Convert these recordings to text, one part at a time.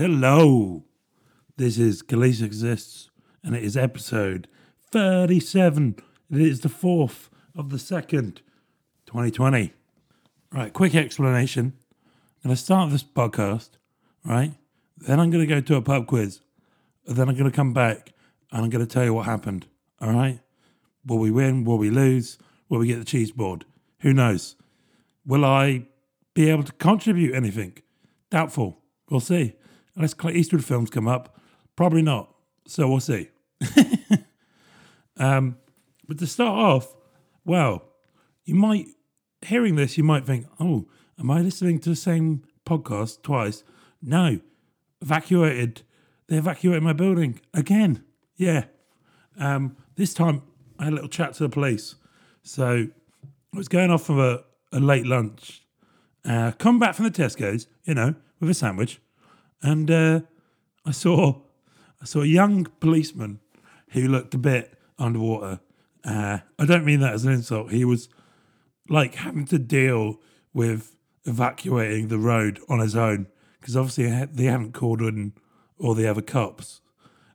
Hello. This is Khalees Exists, and it is episode 37. It is the 4th of the 2nd, 2020. Right, quick explanation. I'm going to start this podcast, right? Then I'm going to go to a pub quiz. And then I'm going to come back and I'm going to tell you what happened, all right? Will we win? Will we lose? Will we get the cheese board? Who knows? Will I be able to contribute anything? Doubtful. We'll see. Unless Clint Eastwood films come up, probably not. So we'll see. um, but to start off, well, you might hearing this, you might think, "Oh, am I listening to the same podcast twice?" No, evacuated. They evacuated my building again. Yeah. Um, this time I had a little chat to the police. So I was going off of a, a late lunch, uh, come back from the Tesco's, you know, with a sandwich, and uh, I saw I saw a young policeman who looked a bit underwater. Uh, I don't mean that as an insult. He was like having to deal with evacuating the road on his own because obviously they hadn't called in all the other cops,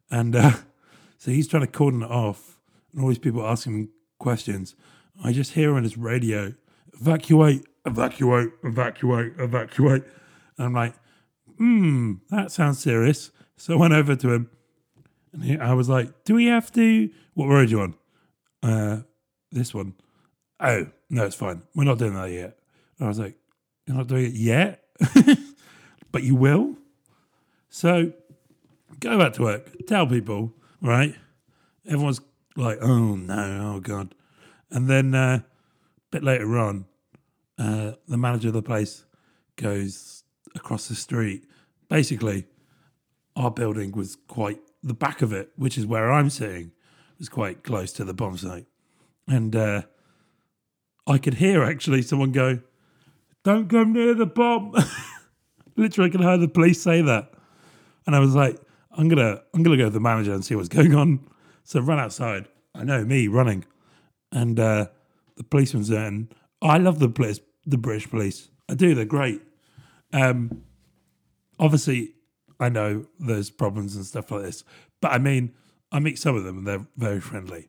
and uh, so he's trying to cordon it off, and all these people asking him questions. I just hear on his radio, evacuate, evacuate, evacuate, evacuate. And I'm like, hmm, that sounds serious. So I went over to him and he, I was like, do we have to, what road you on? Uh, this one. Oh, no, it's fine. We're not doing that yet. And I was like, you're not doing it yet? but you will? So go back to work, tell people, right? Everyone's like, oh no, oh God. And then uh, a bit later on, uh, the manager of the place goes across the street. Basically, our building was quite the back of it, which is where I'm sitting, was quite close to the bomb site, and uh, I could hear actually someone go, "Don't go near the bomb." Literally, I could hear the police say that, and I was like, "I'm gonna, I'm gonna go to the manager and see what's going on." So I ran outside. I know me running, and uh, the policeman's there. And I love the police, the British police. I do. They're great. Um, obviously, I know there's problems and stuff like this, but I mean, I meet some of them and they're very friendly.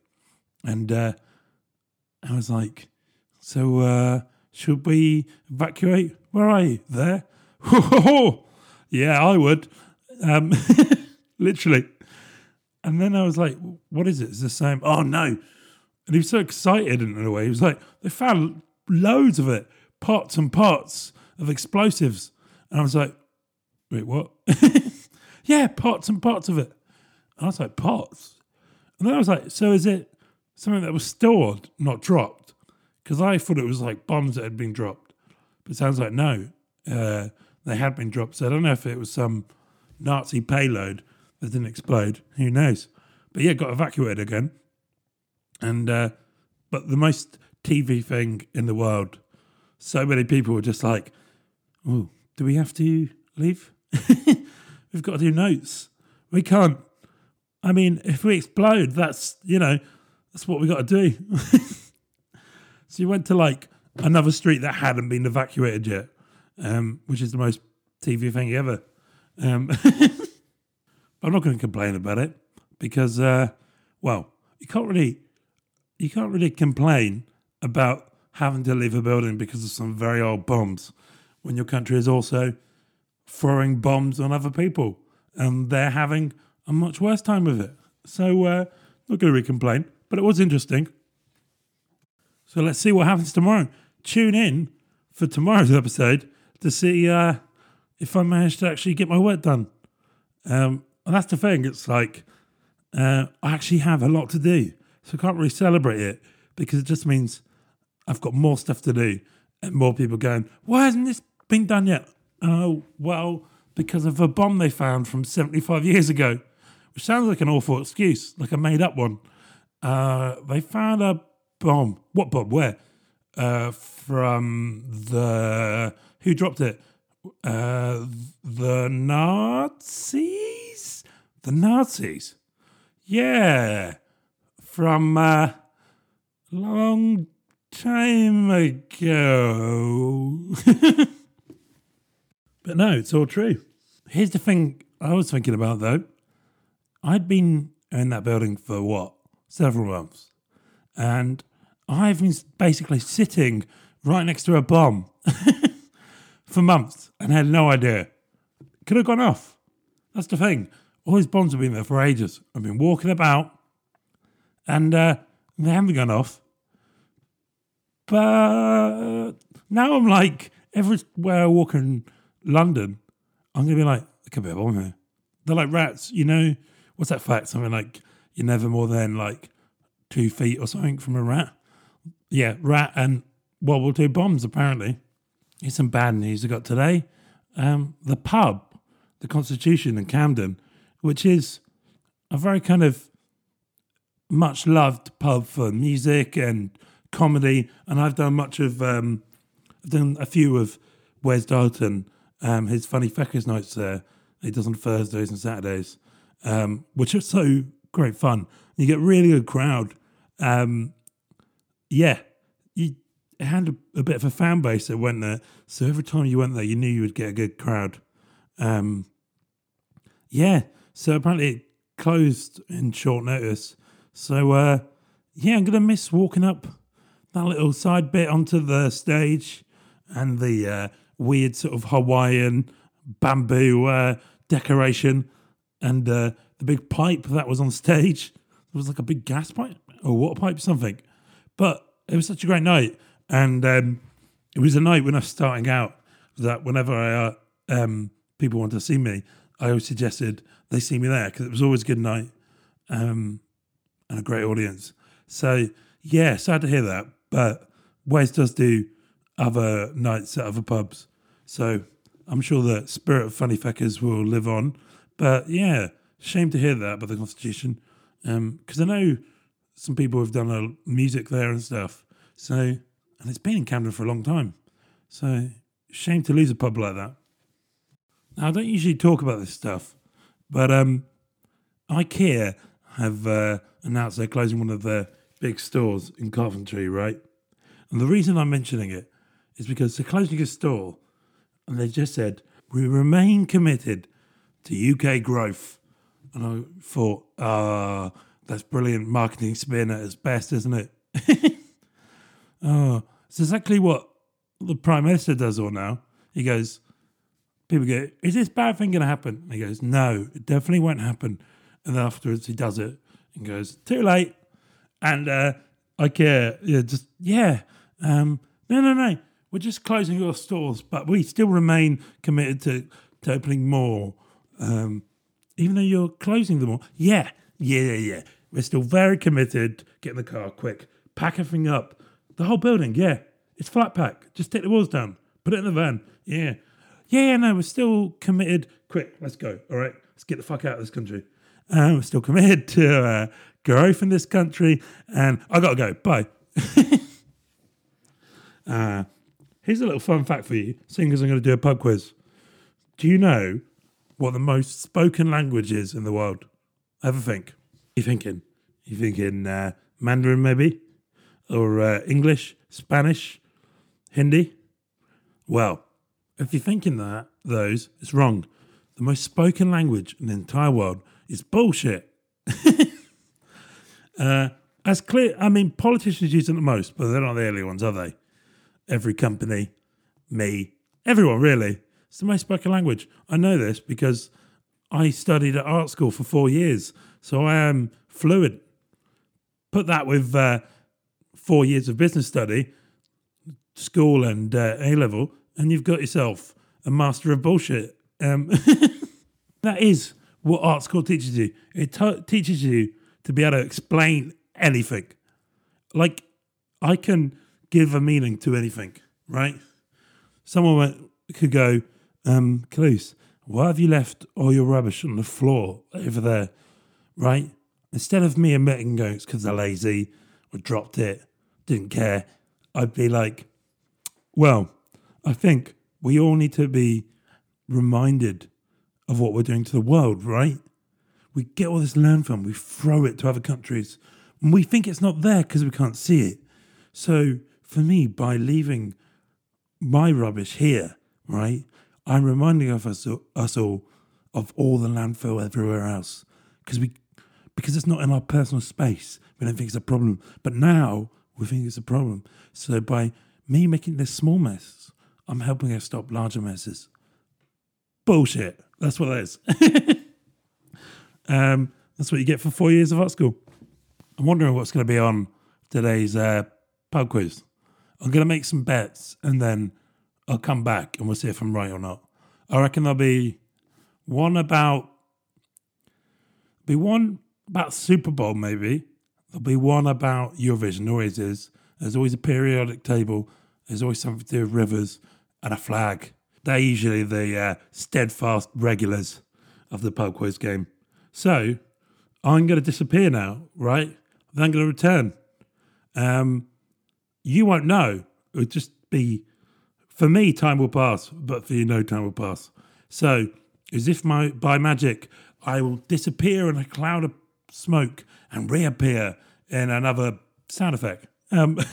And uh, I was like, "So uh, should we evacuate? Where are you? There? yeah, I would. Um, literally." And then I was like, "What is it? Is the same?" Oh no! And he was so excited in a way. He was like, "They found loads of it, pots and pots of explosives." And I was like, wait, what? yeah, pots and pots of it. And I was like, pots? And then I was like, so is it something that was stored, not dropped? Because I thought it was like bombs that had been dropped. But it sounds like no, uh, they had been dropped. So I don't know if it was some Nazi payload that didn't explode. Who knows? But yeah, got evacuated again. And, uh, but the most TV thing in the world, so many people were just like, oh, do we have to leave? We've got to do notes. We can't. I mean, if we explode, that's, you know, that's what we got to do. so you went to like another street that hadn't been evacuated yet, um, which is the most TV thing ever. Um, I'm not going to complain about it because, uh, well, you can't really, you can't really complain about having to leave a building because of some very old bombs when your country is also throwing bombs on other people and they're having a much worse time with it. So, uh, not going to complain, but it was interesting. So, let's see what happens tomorrow. Tune in for tomorrow's episode to see uh, if I manage to actually get my work done. Um, and that's the thing, it's like uh, I actually have a lot to do, so I can't really celebrate it because it just means I've got more stuff to do and more people going, Why hasn't this been done yet? Oh, well, because of a bomb they found from 75 years ago, which sounds like an awful excuse, like a made up one. Uh, they found a bomb. What bomb? Where? Uh, from the. Who dropped it? Uh, the Nazis? The Nazis? Yeah. From a long time ago. but no, it's all true. Here's the thing I was thinking about though, I'd been in that building for what several months, and I've been basically sitting right next to a bomb for months and had no idea. Could have gone off. That's the thing. All these bombs have been there for ages. I've been walking about, and uh, they haven't gone off. But now I'm like, everywhere I walk in London, I'm going to be like, there could be a bomb here. They're like rats, you know? What's that fact? Something like, you're never more than like two feet or something from a rat. Yeah, rat and World War II bombs, apparently. Here's some bad news I got today. Um, the pub, the Constitution in Camden, which is a very kind of much loved pub for music and comedy, and I've done much of um, I've done a few of Wes Dalton, um, his Funny Feckers nights there. He does on Thursdays and Saturdays, um, which are so great fun. You get really good crowd. Um, yeah, you had a, a, bit of a fan base that went there, so every time you went there, you knew you would get a good crowd. Um, yeah, so apparently it closed in short notice. So uh, yeah, I'm gonna miss walking up that little side bit onto the stage and the uh, weird sort of Hawaiian bamboo uh, decoration and uh, the big pipe that was on stage. It was like a big gas pipe or water pipe, something. But it was such a great night, and um, it was a night when I was starting out that whenever I, uh, um, people wanted to see me, I always suggested they see me there because it was always a good night um, and a great audience. So yeah, sad to hear that, but Wes does do other nights at other pubs. So I'm sure the spirit of Funny Feckers will live on. But yeah, shame to hear that about the Constitution. Because um, I know some people have done a music there and stuff. So, and it's been in Camden for a long time. So, shame to lose a pub like that. Now, I don't usually talk about this stuff, but um, IKEA have uh, announced they're closing one of their big stores in Coventry, right? And the reason I'm mentioning it is because they're closing a store and they just said, we remain committed to UK growth. And I thought, ah, that's brilliant marketing spin at its best, isn't it? oh, it's exactly what the Prime Minister does all now. He goes, people go, is this bad thing going to happen? And he goes, no, it definitely won't happen. And afterwards he does it and goes, too late. And uh, care, yeah, just, yeah, um, no, no, no. We're just closing your stores, but we still remain committed to, to opening more. Um, even though you're closing them all. Yeah, yeah, yeah. yeah. We're still very committed. Get in the car quick. Pack everything up. The whole building, yeah. It's flat pack. Just take the walls down. Put it in the van. Yeah. Yeah, yeah, no, we're still committed. Quick, let's go. All right, let's get the fuck out of this country. Uh, we're still committed to uh, growth in this country. And I got to go. Bye. uh, here's a little fun fact for you, seeing as I'm going to do a pub quiz. Do you know what the most spoken language is in the world? Ever think? You thinking? You thinking uh, Mandarin maybe, or uh, English, Spanish, Hindi? Well, if you're thinking that those, it's wrong. The most spoken language in the entire world is bullshit. uh, as clear, I mean, politicians use it the most, but they're not the only ones, are they? Every company, me, everyone really. It's the most spoken language. I know this because I studied at art school for four years so I am fluent. Put that with uh, four years of business study, school and uh, A level, and you've got yourself a master of bullshit. Um, that is what art school teaches you. It t- teaches you to be able to explain anything. Like, I can give a meaning to anything, right? Someone went, could go, um, why have you left all your rubbish on the floor over there? right? Instead of me admitting going, it's because they're lazy or dropped it, didn't care, I'd be like, well, I think we all need to be reminded of what we're doing to the world, right? We get all this landfill, we throw it to other countries, and we think it's not there because we can't see it. So for me, by leaving my rubbish here, right, I'm reminding of us, us all of all the landfill everywhere else because we because it's not in our personal space. We don't think it's a problem, but now we think it's a problem. So by me making this small mess, I'm helping us stop larger messes. Bullshit. That's what that is. um, that's what you get for four years of art school. I'm wondering what's going to be on today's uh, pub quiz. I'm going to make some bets and then I'll come back and we'll see if I'm right or not. I reckon there'll be one about be one about Super Bowl maybe. There'll be one about Eurovision. Always is. There's always a periodic table. There's always something to do with rivers and a flag. They're usually the uh, steadfast regulars of the pub quiz game. So I'm going to disappear now, right? Then I'm going to return. Um, you won't know. It'll just be, for me, time will pass, but for you, no time will pass. So, as if my by magic, I will disappear in a cloud of smoke and reappear in another sound effect. Um,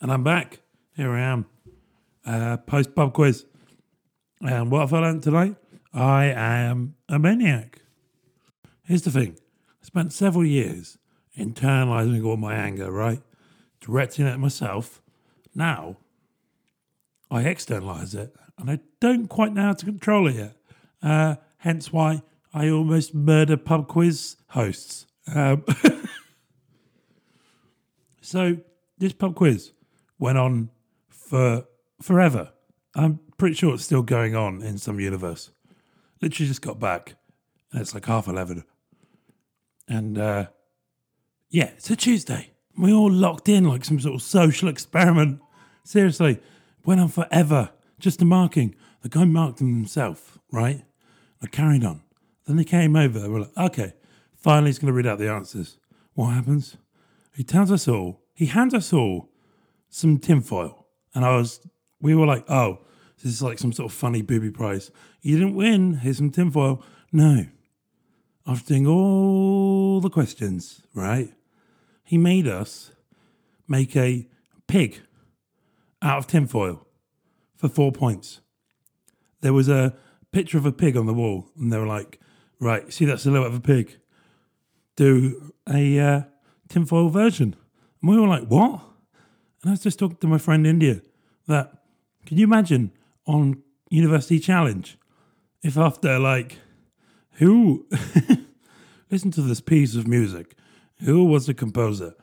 and I'm back. Here I am. Uh, Post pub quiz. And what have I learned tonight? I am a maniac. Here's the thing I spent several years internalizing all my anger, right? Directing it at myself. Now, I externalize it and I don't quite know how to control it yet. Uh, hence why I almost murder pub quiz hosts. Um, so, this pub quiz went on for forever. I'm pretty sure it's still going on in some universe. Literally just got back, and it's like half 11. And uh, yeah, it's a Tuesday. We all locked in like some sort of social experiment. Seriously, went on forever. Just the marking. The guy marked them himself, right? I carried on. Then they came over. We're like, okay, finally he's going to read out the answers. What happens? He tells us all, he hands us all some tinfoil. And I was, we were like, oh, this is like some sort of funny booby prize. You didn't win. Here's some tinfoil. No. After doing all the questions, right? He made us make a pig out of tinfoil for four points. There was a picture of a pig on the wall, and they were like, right, see that's that silhouette of a pig? Do a uh, tinfoil version. And we were like, what? And I was just talking to my friend India that, can you imagine on University Challenge if after like, who, listen to this piece of music, who was the composer?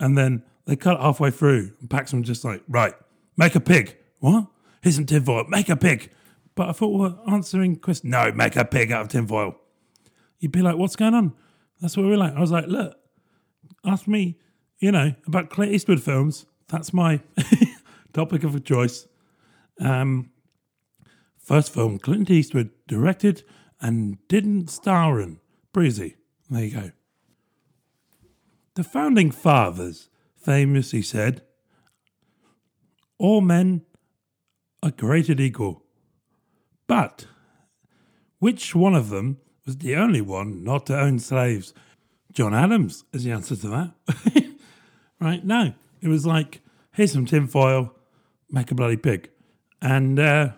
And then they cut halfway through, and Paxman just like, right, make a pig. What? Here's some tinfoil, make a pig. But I thought we were answering questions. No, make a pig out of tinfoil. You'd be like, what's going on? That's what we were like. I was like, look, ask me, you know, about Clint Eastwood films. That's my topic of choice. Um, first film Clint Eastwood directed and didn't star in. Breezy. There you go. The founding fathers famously said, All men are created equal. But which one of them was the only one not to own slaves? John Adams is the answer to that. right? No. It was like, here's some tinfoil, make a bloody pig. And uh,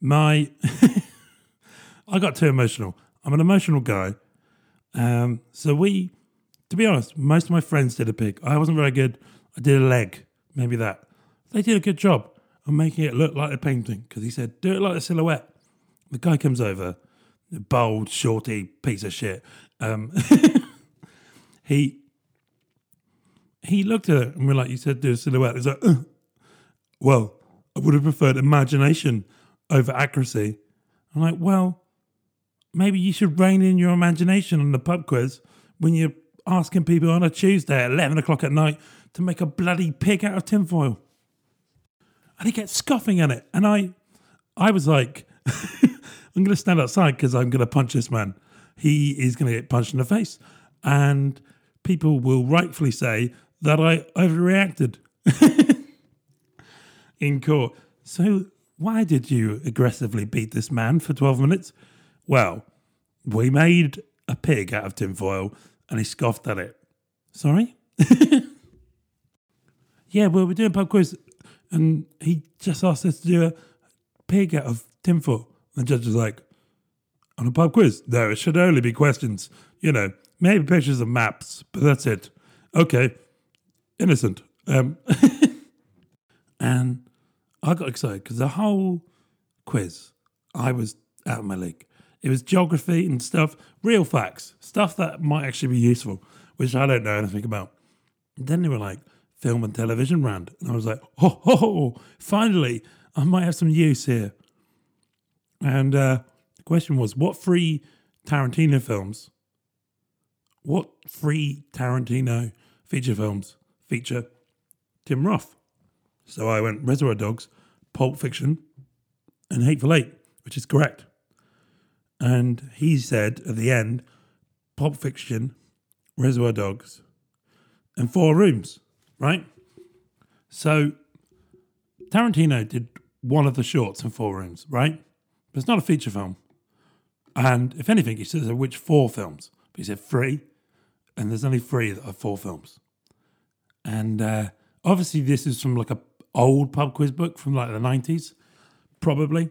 my. I got too emotional. I'm an emotional guy. Um, so we, to be honest, most of my friends did a pig. I wasn't very good. I did a leg, maybe that. They did a good job of making it look like a painting because he said, do it like a silhouette. The guy comes over, bold, shorty piece of shit. Um, he he looked at it and we're like, you said do a silhouette. He's like, uh. well, I would have preferred imagination over accuracy. I'm like, well, maybe you should rein in your imagination on the pub quiz when you're asking people on a Tuesday at 11 o'clock at night to make a bloody pig out of tinfoil. And he gets scoffing at it. And I, I was like, I'm going to stand outside because I'm going to punch this man. He is going to get punched in the face. And people will rightfully say that I overreacted in court. So, why did you aggressively beat this man for 12 minutes? Well, we made a pig out of tinfoil and he scoffed at it. Sorry? yeah, well, we're doing pub quiz and he just asked us to do a pig out of tinfoil. And the judge was like, on a pub quiz? No, it should only be questions. You know, maybe pictures of maps, but that's it. Okay, innocent. Um, and I got excited because the whole quiz, I was out of my league. It was geography and stuff, real facts, stuff that might actually be useful, which I don't know anything about. And then they were like, film and television round. And I was like, oh, oh, oh finally, I might have some use here. And uh, the question was, what three Tarantino films, what three Tarantino feature films feature Tim Roth? So I went Reservoir Dogs, Pulp Fiction, and Hateful Eight, which is correct. And he said at the end, Pulp Fiction, Reservoir Dogs, and Four Rooms, right? So Tarantino did one of the shorts in Four Rooms, right? But it's not a feature film. And if anything, he says which four films. But he said three, and there's only three that are four films. And uh, obviously, this is from like a old pub quiz book from like the 90s, probably.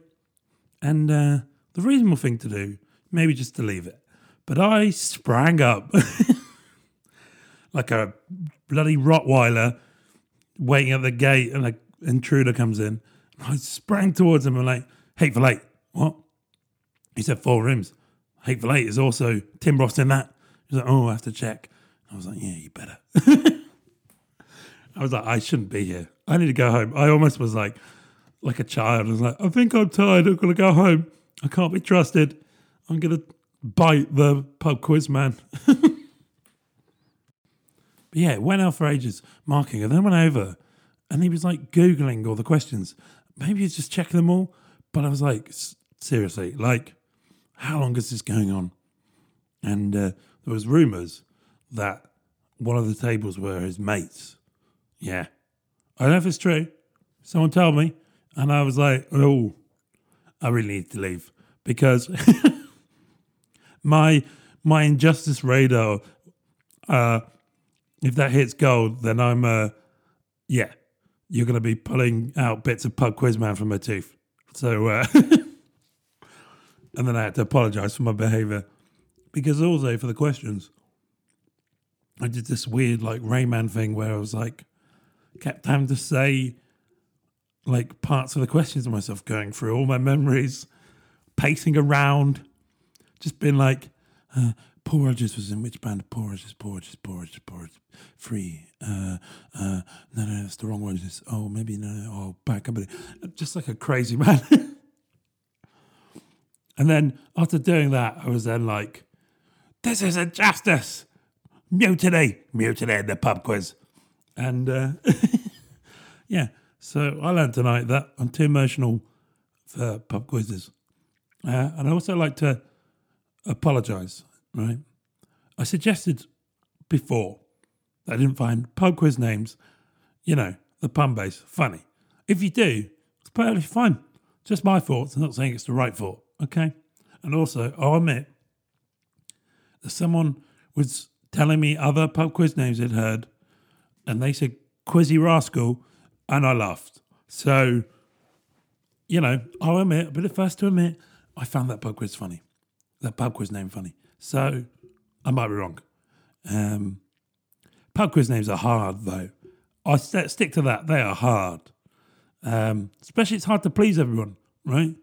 And uh, the reasonable thing to do, maybe just to leave it. But I sprang up like a bloody Rottweiler waiting at the gate, and an intruder comes in. I sprang towards him and like, Hateful Eight. What? He said four rooms. Hateful Eight is also Tim Roth in that. He's like, oh, I have to check. I was like, yeah, you better. I was like, I shouldn't be here. I need to go home. I almost was like, like a child. I was like, I think I'm tired. I'm gonna go home. I can't be trusted. I'm gonna bite the pub quiz man. but yeah, it went out for ages marking, and then went over, and he was like googling all the questions. Maybe he's just checking them all. But I was like, seriously, like, how long is this going on? And uh, there was rumours that one of the tables were his mates. Yeah, I don't know if it's true. Someone told me, and I was like, oh, I really need to leave because my my injustice radar, uh, if that hits gold, then I'm, uh, yeah, you're going to be pulling out bits of pub quizman from my tooth. So, uh, and then I had to apologize for my behavior because also for the questions, I did this weird like Rain Man thing where I was like, kept having to say like parts of the questions to myself, going through all my memories, pacing around, just being like, uh, Paul Rodgers was in which band? Paul Rodgers, Paul Rodgers, Paul Rodgers, Paul Rodgers, free. Uh, uh, no, no, that's the wrong one. Oh, maybe no, no, oh, bad company. Just like a crazy man. and then after doing that, I was then like, this is injustice. Mutiny, mutiny in the pub quiz. And uh, yeah, so I learned tonight that I'm too emotional for pub quizzes. Uh, and I also like to apologise, right? I suggested before that I didn't find pub quiz names, you know, the pun base, funny. If you do, it's perfectly fine. Just my thoughts. I'm not saying it's the right thought, okay? And also, I'll admit that someone was telling me other pub quiz names they'd heard, and they said Quizzy Rascal, and I laughed. So, you know, I'll admit, I'll be the first to admit, I found that pub quiz funny. That pub quiz name funny. So, I might be wrong. Um, pub quiz names are hard, though. I st- stick to that. They are hard. Um, especially, it's hard to please everyone, right?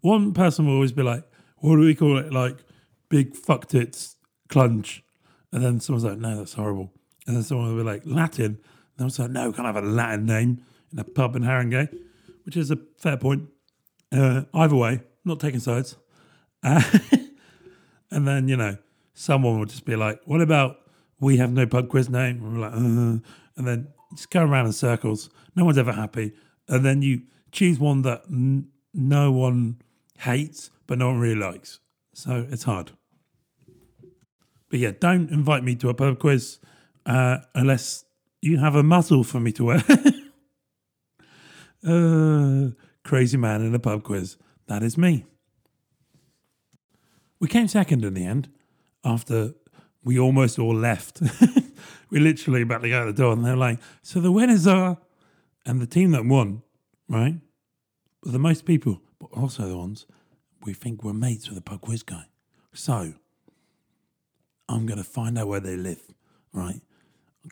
One person will always be like, what do we call it? Like, big fuck tits clunge. And then someone's like, no, that's horrible. And then someone will be like, Latin. And I was like, no, can't have a Latin name in a pub in Haringey, which is a fair point. Uh, either way, not taking sides. Uh, and then, you know, someone would just be like, what about we have no pub quiz name? And we're like, uh, and then just go around in circles. No one's ever happy. And then you choose one that n- no one hates, but no one really likes. So it's hard. But yeah, don't invite me to a pub quiz uh, unless you have a muzzle for me to wear. uh, crazy man in a pub quiz. That is me. We came second in the end after we almost all left. we literally about to go out the door, and they're like, "So the winners are," and the team that won, right, were the most people but also the ones we think we're mates with the pub quiz guy. So I'm going to find out where they live, right?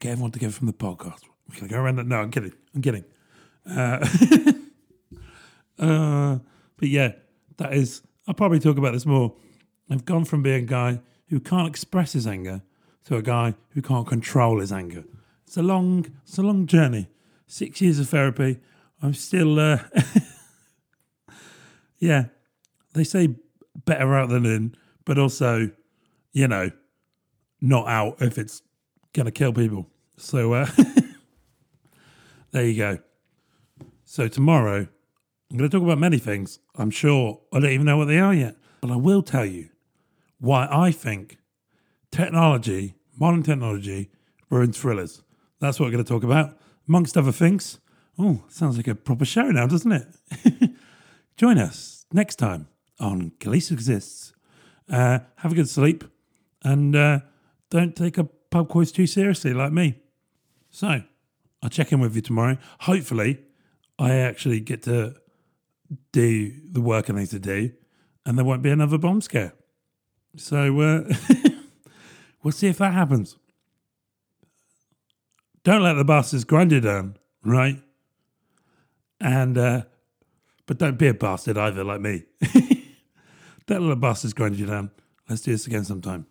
Get everyone together from the podcast. Going to go around that. No, I'm kidding. I'm kidding. Uh, uh, but yeah, that is, I'll probably talk about this more. I've gone from being a guy who can't express his anger to a guy who can't control his anger. It's a long, it's a long journey. Six years of therapy. I'm still, uh, yeah. They say better out than in, but also, you know, not out if it's gonna kill people. So uh, there you go. So tomorrow, I'm going to talk about many things. I'm sure I don't even know what they are yet, but I will tell you why I think technology, modern technology, ruins thrillers. That's what we're going to talk about, amongst other things. Oh, sounds like a proper show now, doesn't it? Join us next time on Khalees Exists. Uh, have a good sleep and uh, don't take a pub quiz too seriously like me. So, I'll check in with you tomorrow. Hopefully, I actually get to do the work I need to do and there won't be another bomb scare. So, uh, we'll see if that happens. Don't let the bastards grind you down, right? And, uh, but don't be a bastard either, like me. don't let the bastards grind you down. Let's do this again sometime.